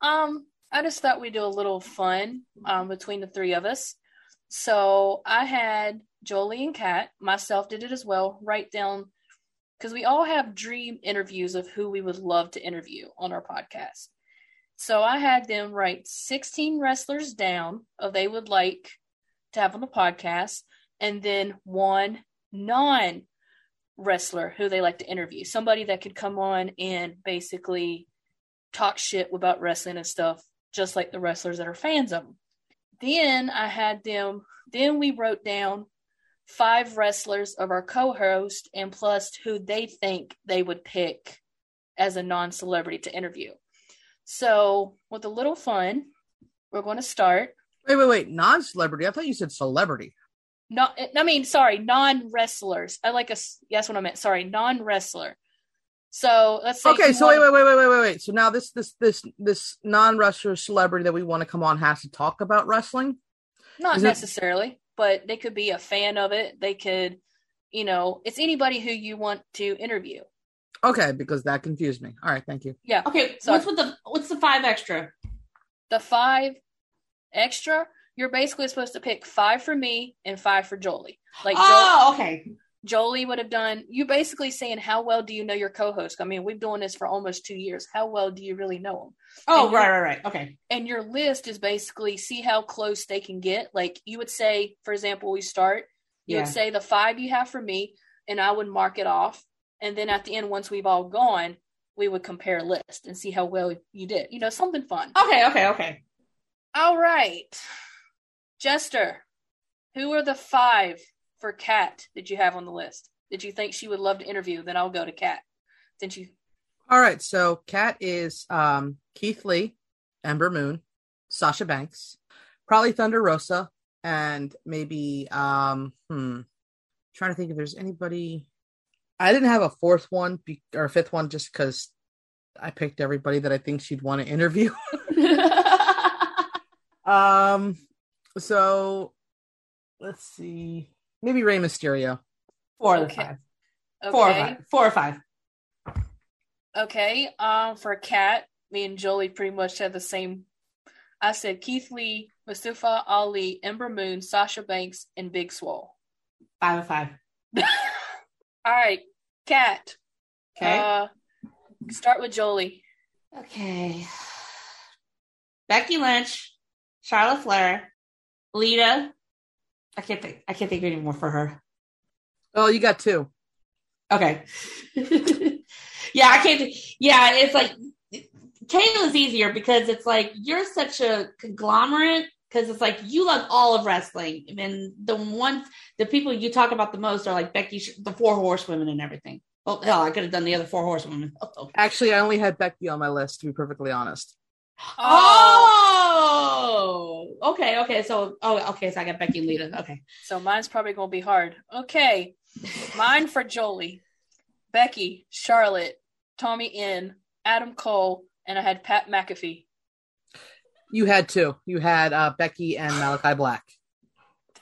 Um, I just thought we'd do a little fun um, between the three of us. So I had Jolie and Kat, myself did it as well, write down because we all have dream interviews of who we would love to interview on our podcast. So I had them write 16 wrestlers down of they would like to have on the podcast, and then one non wrestler who they like to interview. Somebody that could come on and basically talk shit about wrestling and stuff, just like the wrestlers that are fans of them. Then I had them, then we wrote down five wrestlers of our co-host and plus who they think they would pick as a non-celebrity to interview. So with a little fun, we're going to start. Wait, wait, wait. Non-celebrity. I thought you said celebrity. No, I mean, sorry, non-wrestlers. I like a. Yes, what I meant. Sorry, non-wrestler. So let's say. Okay, so wait, wait, wait, wait, wait, wait, wait. So now this, this, this, this non-wrestler celebrity that we want to come on has to talk about wrestling. Not Is it- necessarily, but they could be a fan of it. They could, you know, it's anybody who you want to interview. Okay, because that confused me. All right, thank you. Yeah. Okay, So- what's with the what's the five extra? The five extra, you're basically supposed to pick five for me and five for Jolie. Like Jo- oh, okay. Jolie would have done. You basically saying how well do you know your co-host? I mean, we've been doing this for almost two years. How well do you really know them? Oh, And right, right, right. Okay. and your list is basically see how close they can get. Like you would say, for example, we start, you Yeah. would say the five you have for me, and I would mark it off. And then at the end, once we've all gone, we would compare list and see how well you did. You know, something fun. Okay, okay, okay. All right. Jester, who are the five for Kat that you have on the list that you think she would love to interview? Then I'll go to Kat. Since you All right, so Kat is um, Keith Lee, Ember Moon, Sasha Banks, probably Thunder Rosa, and maybe um, hmm, trying to think if there's anybody. I didn't have a fourth one be- or a fifth one just because I picked everybody that I think she'd want to interview. <laughs> <laughs> um, so let's see, maybe Rey Mysterio. Four of the Okay. five. Four or okay. five. Four or five. Okay. Um, for Kat, me and Jolie pretty much had the same. I said Keith Lee, Mustafa Ali, Ember Moon, Sasha Banks, and Big Swole. Five of five. <laughs> All right, Kat. Okay. Uh, start with Jolie. okay. <sighs> Becky Lynch, Charlotte Flair, Lita. I can't think. I can't think of any more for her. Oh, you got two. Okay. <laughs> yeah, I can't. Yeah, it's like Kayla's easier because it's like you're such a conglomerate because it's like you love all of wrestling, and the ones the people you talk about the most are like Becky, the Four Horsewomen, and everything. Well, hell, I could have done the other Four Horsewomen. Oh, oh. Actually, I only had Becky on my list to be perfectly honest. Oh, okay, okay. So, oh, okay. So I got Becky and Lita. Okay. So mine's probably gonna be hard. Okay, mine for Jolie, Becky, Charlotte, Tommy End, Adam Cole, and I had Pat McAfee. You had two. You had uh, Becky and Malakai Black.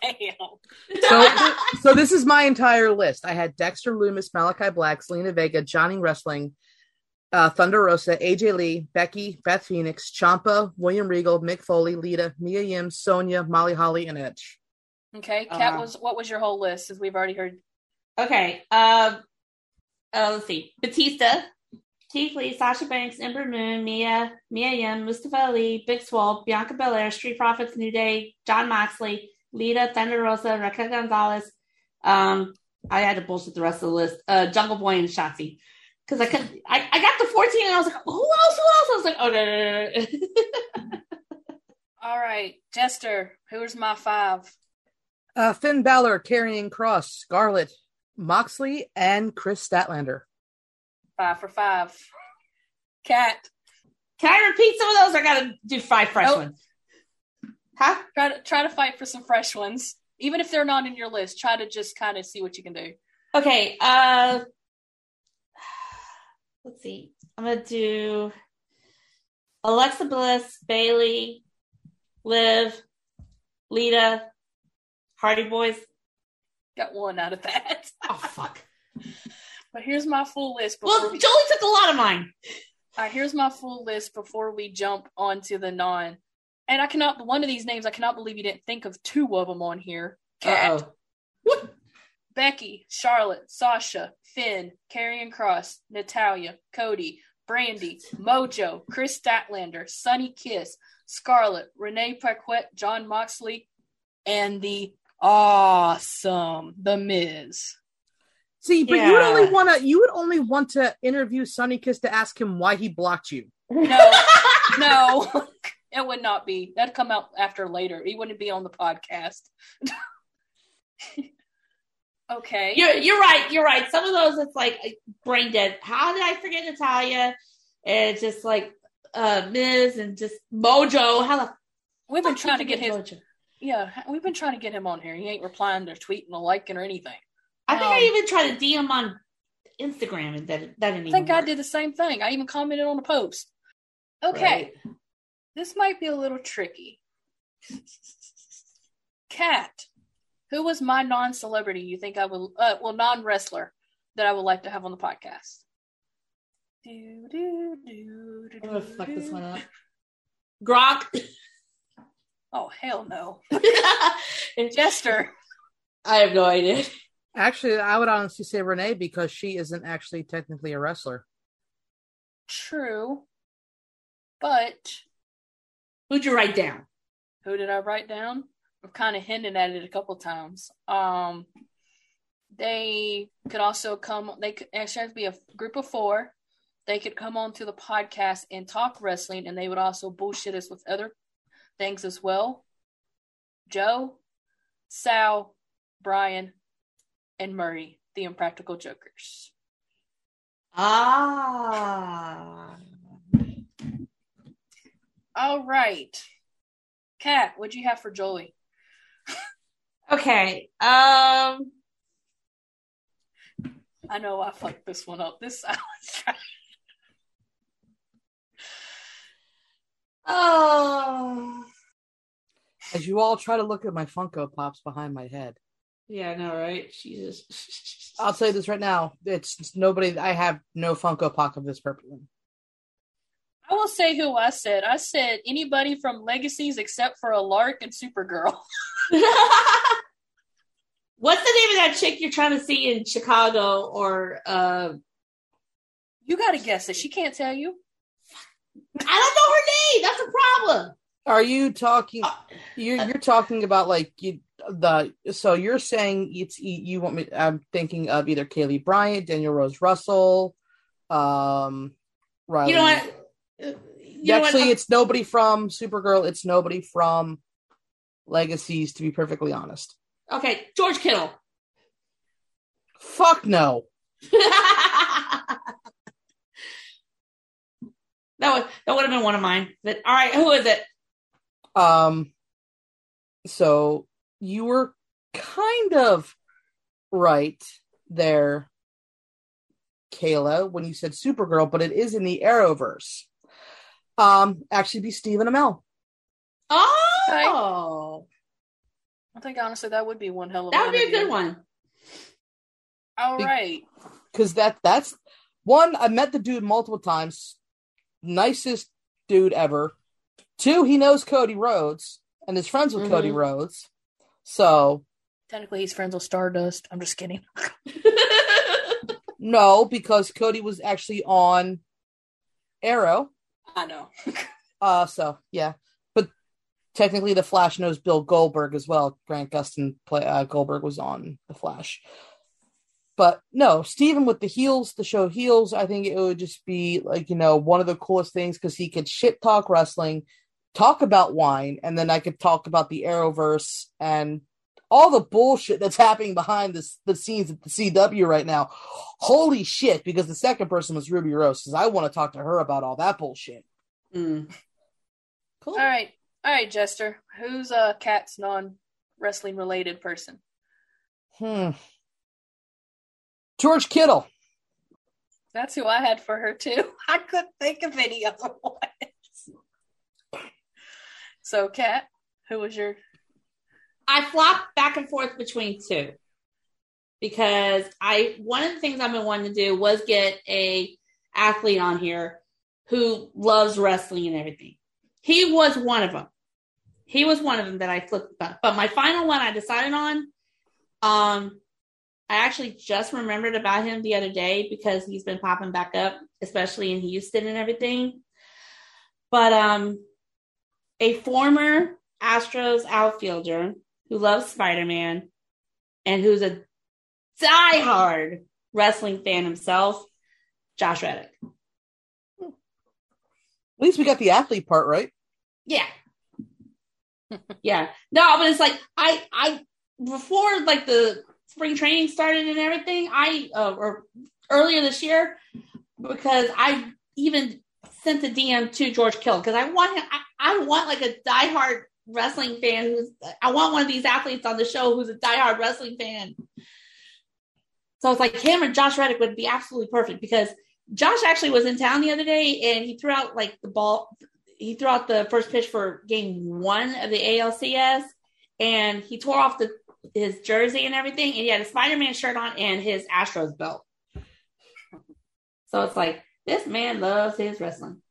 Damn. So, so this is my entire list. I had Dexter Lumis, Malakai Black, Zelina Vega, Johnny Wrestling, uh, Thunder Rosa, AJ Lee, Becky, Beth Phoenix, Ciampa, William Regal, Mick Foley, Lita, Mia Yim, Sonia, Molly Holly, and Edge. Okay, Kat Uh, was what was your whole list? As we've already heard. okay. Um. Uh, let's see. Batista, Keith Lee, Sasha Banks, Ember Moon, Mia, Mia Yim, Mustafa Ali, Big Swole, Bianca Belair, Street Profits, New Day, John Moxley, Lita, Thunder Rosa, Raquel Gonzalez. Um, I had to bullshit the rest of the list. Uh, Jungle Boy and Shotzi. Because I could, I, I got the 14 and I was like, who else? Who else? I was like, oh, no, no, no, no. <laughs> All right, Jester, who's my five? Uh, Finn Balor, Karrion Kross, Scarlett, Moxley, and Kris Statlander. Five for five. Cat. Can I repeat some of those? I got to do five fresh Nope. ones. Huh? try to try to fight for some fresh ones, even if they're not in your list. Try to just kind of see what you can do. Okay. Uh, let's see. I'm gonna do Alexa Bliss, Bayley, Liv, Lita, Hardy Boys. Got one out of that. <laughs> Oh fuck. But here's my full list. Well, we, Jolie took a lot of mine. all right, here's my full list before we jump onto the non. And I cannot. One of these names, I cannot believe you didn't think of two of them on here. Cat, Uh-oh. What? Becky, Charlotte, Sasha, Finn, Karrion Kross, Natalya, Cody, Brandy, Mojo, Kris Statlander, Sunny Kiss, Scarlett, Renee Paquette, John Moxley, and the awesome The Miz. See, but you would only want to you would only want to interview Sunny Kiss to ask him why he blocked you. No, no, <laughs> it would not be. That'd come out after later. He wouldn't be on the podcast. <laughs> okay. You're you're right. You're right. Some of those it's like brain dead. How did I forget Natalya? And it's just like uh Miz and just Mojo. How the We've been trying to get his. Mojo? Yeah, we've been trying to get him on here. He ain't replying or tweeting or liking or anything. I think I Um, even tried to DM on Instagram and that that didn't I think I did the same thing. I even commented on the post. Okay, Right. this might be a little tricky. Cat, who was my non-celebrity you think I would, uh, well, non-wrestler that I would like to have on the podcast? Do, do, do, do, I'm gonna do, fuck this one up. Gronk. Oh hell no, I <laughs> <laughs> Jester. I have no idea. Actually, I would honestly say Renee because she isn't actually technically a wrestler. True, but Who'd you write down? who did I write down? I've kind of hinted at it a couple times. Um, they could also come. They could actually be a group of four. They could come on to the podcast and talk wrestling, and they would also bullshit us with other things as well. Joe, Sal, Brian, and Murray, the Impractical Jokers. Ah. All right, Kat, what'd you have for Jolie? Okay. Um. I know I fucked this one up. This <laughs> I was. Oh. As you all try to look at my Funko Pops behind my head, Yeah, I know, right? Jesus. I'll say this right now: it's, it's nobody. I have no Funko Pop of this person. I will say who I said. I said anybody from Legacies except for a Lark and Supergirl. <laughs> What's the name of that chick you're trying to see in Chicago or uh You got to guess it. She can't tell you. I don't know her name. That's a problem. Are you talking? Uh, You're you're talking about like you the so you're saying it's you want me? I'm thinking of either Kaylee Bryant, Danielle Rose Russell, um, Riley. You know what? You know what? Actually, it's nobody from Supergirl. It's nobody from Legacies. To be perfectly honest, Okay, George Kittle. fuck no. <laughs> that would that would have been one of mine. But all right, who is it? Um, so you were kind of right there, Kayla, when you said Supergirl, but it is in the Arrowverse. Um, actually, be Stephen Amell. Oh, I think honestly that would be one hell of that would be a good one. All Be- right. because that that's one I met the dude multiple times, nicest dude ever. Two, he knows Cody Rhodes and is friends with Cody Mhm. Rhodes. So Technically, he's friends with Stardust. I'm just kidding. <laughs> no, because Cody was actually on Arrow. I know. <laughs> Uh so yeah. But technically the Flash knows Bill Goldberg as well. Grant Gustin play uh, Goldberg was on the Flash. But no, Stephen with the heels, the show heels, I think it would just be like, you know, one of the coolest things because he could shit talk wrestling, talk about wine, and then I could talk about the Arrowverse and all the bullshit that's happening behind this the scenes at the CW right now. Holy shit, because the second person was Ruby Rose, because I want to talk to her about all that bullshit. Mm. Cool. All right. All right, Jester. Who's a cat's non wrestling related person? Hmm. George Kittle. That's who I had for her too. <laughs> I couldn't think of any other <laughs> ones. So, Kat, who was your? I flop back and forth between two because I one of the things I've been wanting to do was get a athlete on here who loves wrestling and everything. He was one of them. He was one of them that I flipped. But my final one I decided on, um, I actually just remembered about him the other day because he's been popping back up, especially in Houston and everything. But um, a former Astros outfielder who loves Spider Man and who's a diehard wrestling fan himself, Josh Reddick. At least we got the athlete part right. Yeah. <laughs> yeah. No, but it's like I I before like the spring training started and everything, I uh, or earlier this year because I even sent a DM to George Kill because I want him. I, I want like a diehard wrestling fan who's. I want one of these athletes on the show who's a diehard wrestling fan. So it's like him or Josh Reddick would be absolutely perfect because Josh actually was in town the other day and he threw out like the ball. He threw out the first pitch for game one of the ALCS and he tore off the his jersey and everything, and he had a Spider Man shirt on and his Astros belt. So it's like this man loves his wrestling.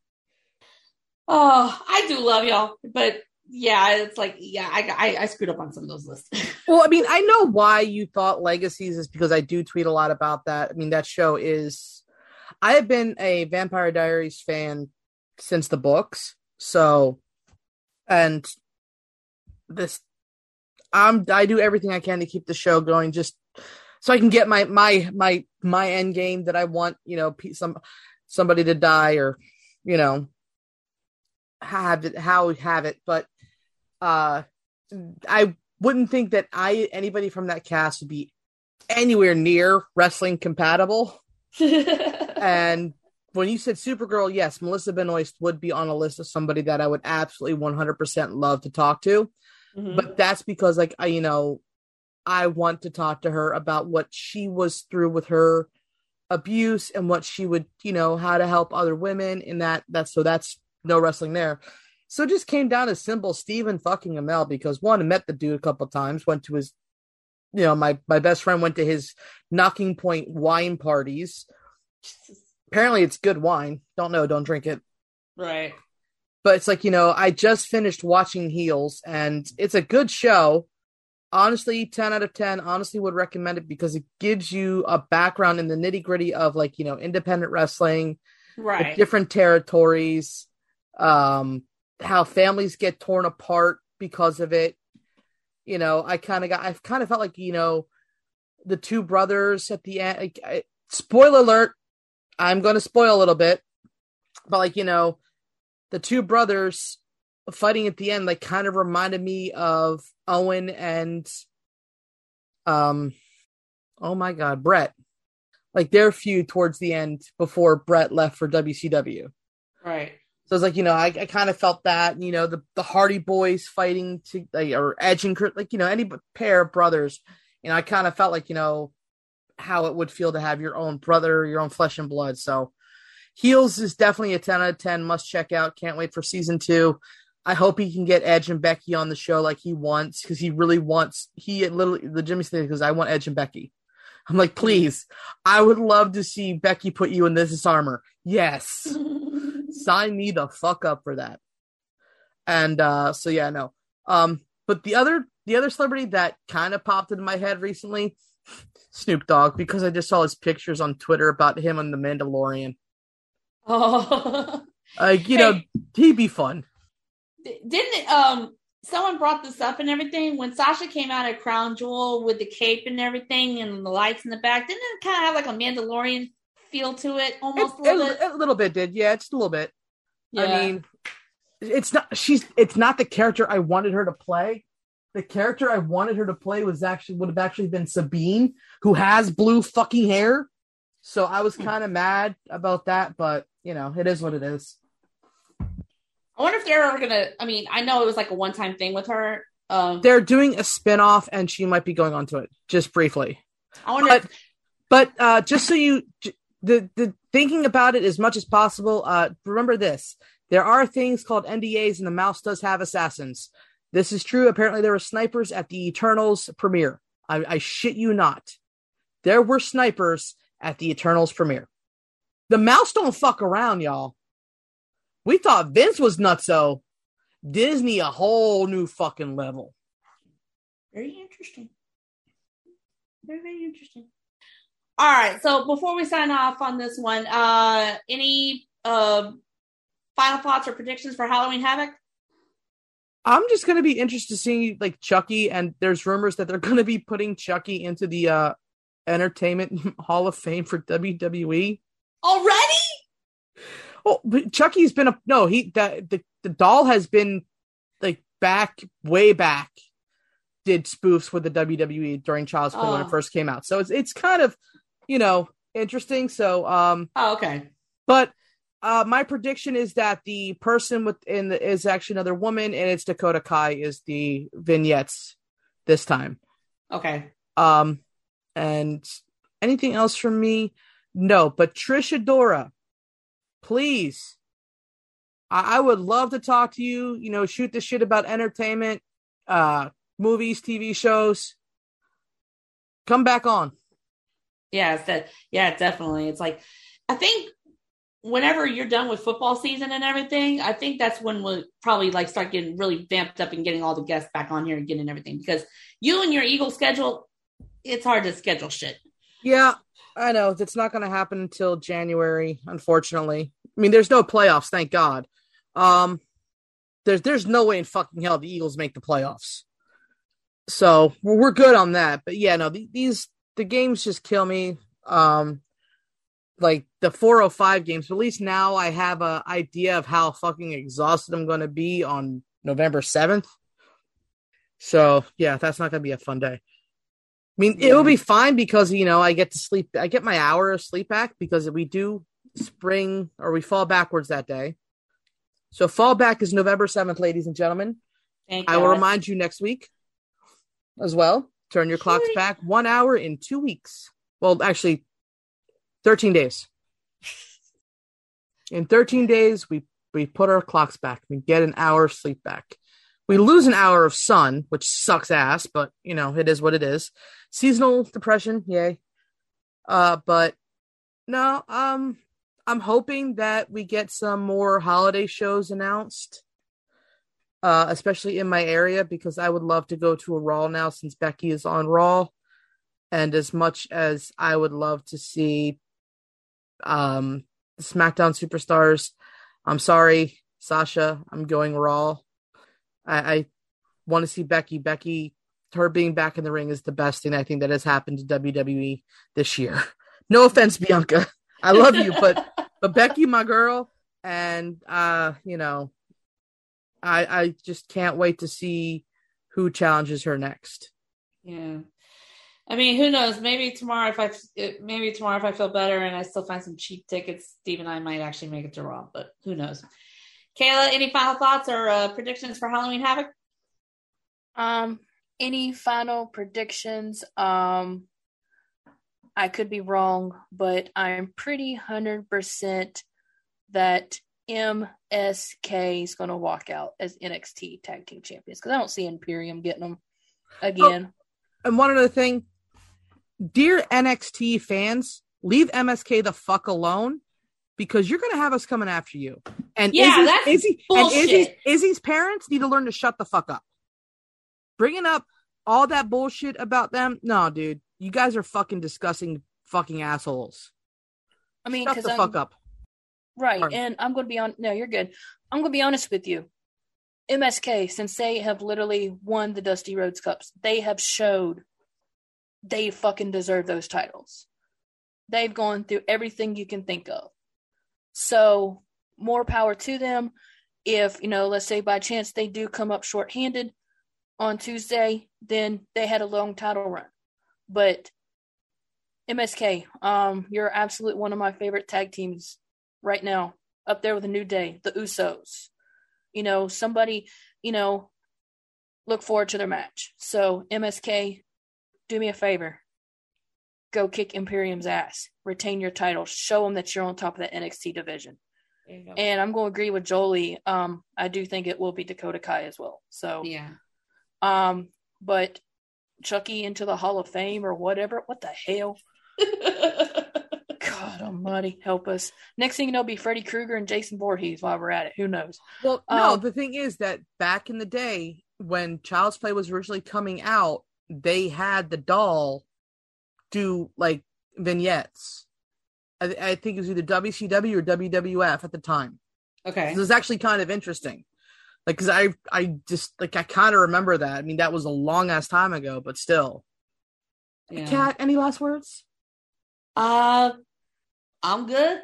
Oh, I do love y'all, but yeah, it's like yeah, I I, I screwed up on some of those lists. <laughs> well, I mean, I know why you thought legacies is because I do tweet a lot about that. I mean, that show is. I have been a Vampire Diaries fan since the books, so, and this I'm I do everything I can to keep the show going, just so I can get my my my my end game that I want. You know, some somebody to die or you know have it how have it, but uh, I wouldn't think that I anybody from that cast would be anywhere near wrestling compatible. <laughs> and when you said Supergirl, yes, Melissa Benoist would be on a list of somebody that I would absolutely 100% love to talk to. Mm-hmm. But that's because, like, I, you know, I want to talk to her about what she was through with her abuse and what she would, you know, how to help other women in that. That's so that's no wrestling there. So it just came down to simple Stephen fucking Amell because one, I met the dude a couple times, went to his, you know, my my best friend went to his Nocking Point wine parties. Apparently, it's good wine. Don't know. Don't drink it. Right but it's like you know i just finished watching heels and it's a good show honestly 10 out of 10 honestly would recommend it because it gives you a background in the nitty gritty of like you know independent wrestling right different territories um how families get torn apart because of it you know i kind of got i kind of felt like you know the two brothers at the end like, I, spoiler alert i'm going to spoil a little bit but like you know the two brothers fighting at the end like kind of reminded me of Owen and um oh my god, Bret. Like their feud towards the end before Bret left for WCW. Right. So it's like, you know, I, I kind of felt that, you know, the, the Hardy Boys fighting to like, or Edge and Kurt, like, you know, any pair of brothers. You know, I kind of felt like, you know, how it would feel to have your own brother, your own flesh and blood. So Heels is definitely a 10 out of 10 must check out. Can't wait for season two. I hope he can get Edge and Becky on the show like he wants because he really wants. He literally the Jimmy thing because I want Edge and Becky. I'm like, please, I would love to see Becky put you in this armor. Yes, <laughs> sign me the fuck up for that. And uh so yeah, no. Um, but the other the other celebrity that kind of popped into my head recently, Snoop Dogg, because I just saw his pictures on Twitter about him and the Mandalorian. Oh, <laughs> like you hey, know, he'd be fun. Didn't um someone brought this up and everything when Sasha came out at Crown Jewel with the cape and everything and the lights in the back? Didn't it kind of have like a Mandalorian feel to it, almost it, a, little bit? a little bit did, yeah, just a little bit. Yeah. I mean, it's not she's it's not the character I wanted her to play. The character I wanted her to play was actually would have actually been Sabine, who has blue fucking hair. So I was hmm. kind of mad about that, but you know, it is what it is. I wonder if they're ever gonna. I mean, I know it was like a one-time thing with her. Um, they're doing a spin-off, and she might be going on to it just briefly. I wonder. But, if- but uh, just so you, the the thinking about it as much as possible. Uh, remember this: there are things called NDAs, and the mouse does have assassins. This is true. Apparently, there were snipers at the Eternals premiere. I, I shit you not. There were snipers at the Eternals premiere. The mouse don't fuck around, y'all. We thought Vince was nutso. Disney a whole new fucking level. Very interesting. Very, very interesting. All right. So before we sign off on this one, uh any uh final thoughts or predictions for Halloween Havoc? I'm just gonna be interested to see like Chucky, and there's rumors that they're gonna be putting Chucky into the uh Entertainment <laughs> Hall of Fame for WWE already. Oh, but Chucky's been a no. He the the, the doll has been like back way back. Did spoofs with the WWE during Child's Play oh. when it oh. first came out, so it's it's kind of you know interesting. So um, oh okay, but uh, my prediction is that the person within the is actually another woman, and it's Dakota Kai is the vignettes this time. Okay. Um, and anything else from me? No, but Trish Adora, please. I, I would love to talk to you. You know, shoot the shit about entertainment, uh, movies, TV shows. Come back on. Yeah, that yeah, definitely. It's like I think whenever you're done with football season and everything, I think that's when we'll probably like start getting really vamped up and getting all the guests back on here and getting everything because you and your Eagle schedule, it's hard to schedule shit. Yeah, I know. It's not going to happen until January, unfortunately. I mean, there's no playoffs, thank God. Um, there's there's no way in fucking hell the Eagles make the playoffs. So we're good on that. But yeah, no, these the games just kill me. Um, like the 405 games. But at least now I have an idea of how fucking exhausted I'm going to be on November 7th. So yeah, that's not going to be a fun day. I mean, yeah. it'll be fine because you know I get to sleep. I get my hour of sleep back because we do spring or we fall backwards that day. So fall back is November 7th, ladies and gentlemen. Thank I will remind you next week as well. Turn your clocks back one hour in two weeks. Well, actually, 13 days. In 13 days, we, we put our clocks back. We get an hour of sleep back. We lose an hour of sun, which sucks ass, but you know, it is what it is. Seasonal depression, yay. Uh, but no, um, I'm hoping that we get some more holiday shows announced. Uh, especially in my area because I would love to go to a Raw now since Becky is on Raw. And as much as I would love to see um, SmackDown Superstars. I'm sorry, Sasha. I'm going Raw. I, I want to see Becky. Becky, her being back in the ring is the best thing I think that has happened to WWE this year. <laughs> No offense, Bianca. I love you, but but Becky, my girl, and uh, you know, I I just can't wait to see who challenges her next. Yeah. I mean, who knows? Maybe tomorrow, if I maybe tomorrow if I feel better and I still find some cheap tickets, Steve and I might actually make it to Raw. But who knows? Kayla, any final thoughts or uh, predictions for Halloween Havoc? Um, any final predictions? Um, I could be wrong, but I'm pretty hundred percent that MSK is going to walk out as NXT Tag Team Champions because I don't see Imperium getting them again. Oh, and one other thing, dear NXT fans, leave MSK the fuck alone because you're going to have us coming after you. And yeah, Izzy, that's Izzy, bullshit. And Izzy's, Izzy's parents need to learn to shut the fuck up. Bringing up all that bullshit about them, no, dude, you guys are fucking disgusting, fucking assholes. I mean, shut the I'm, fuck up. Right, and I'm going to be on. No, you're good. I'm going to be honest with you. MSK, since they have literally won the Dusty Rhodes Cups, they have showed they fucking deserve those titles. They've gone through everything you can think of. So, more power to them. If, you know, let's say by chance they do come up short-handed on Tuesday, then they had a long title run. But MSK, um, you're absolute one of my favorite tag teams right now, up there with a New Day, the Usos. You know, somebody, you know, look forward to their match. So MSK, do me a favor. Go kick Imperium's ass. Retain your title. Show them that you're on top of the NXT division. There you go. And I'm going to agree with Jolie. Um, I do think it will be Dakota Kai as well. So, yeah. um, but Chucky into the Hall of Fame or whatever. What the hell? <laughs> God Almighty, help us. Next thing you know, it'll be Freddy Krueger and Jason Voorhees while we're at it. Who knows? Well, no, Um, the thing is that back in the day when Child's Play was originally coming out, they had the doll do like vignettes. I, I think it was either WCW or WWF at the time. okay. This is actually kind of interesting. Like, cause I, I just like, I kind of remember that. I mean, that was a long ass time ago, but still. Yeah. Kat, any last words? Uh, I'm good.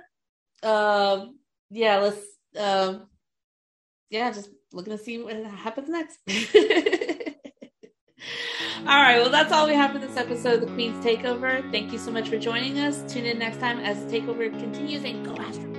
Um, yeah, let's. Um, yeah, just looking to see what happens next. <laughs> all right, well, that's all we have for this episode of the Queen's Takeover. Thank you so much for joining us. Tune in next time as the takeover continues and go Astro.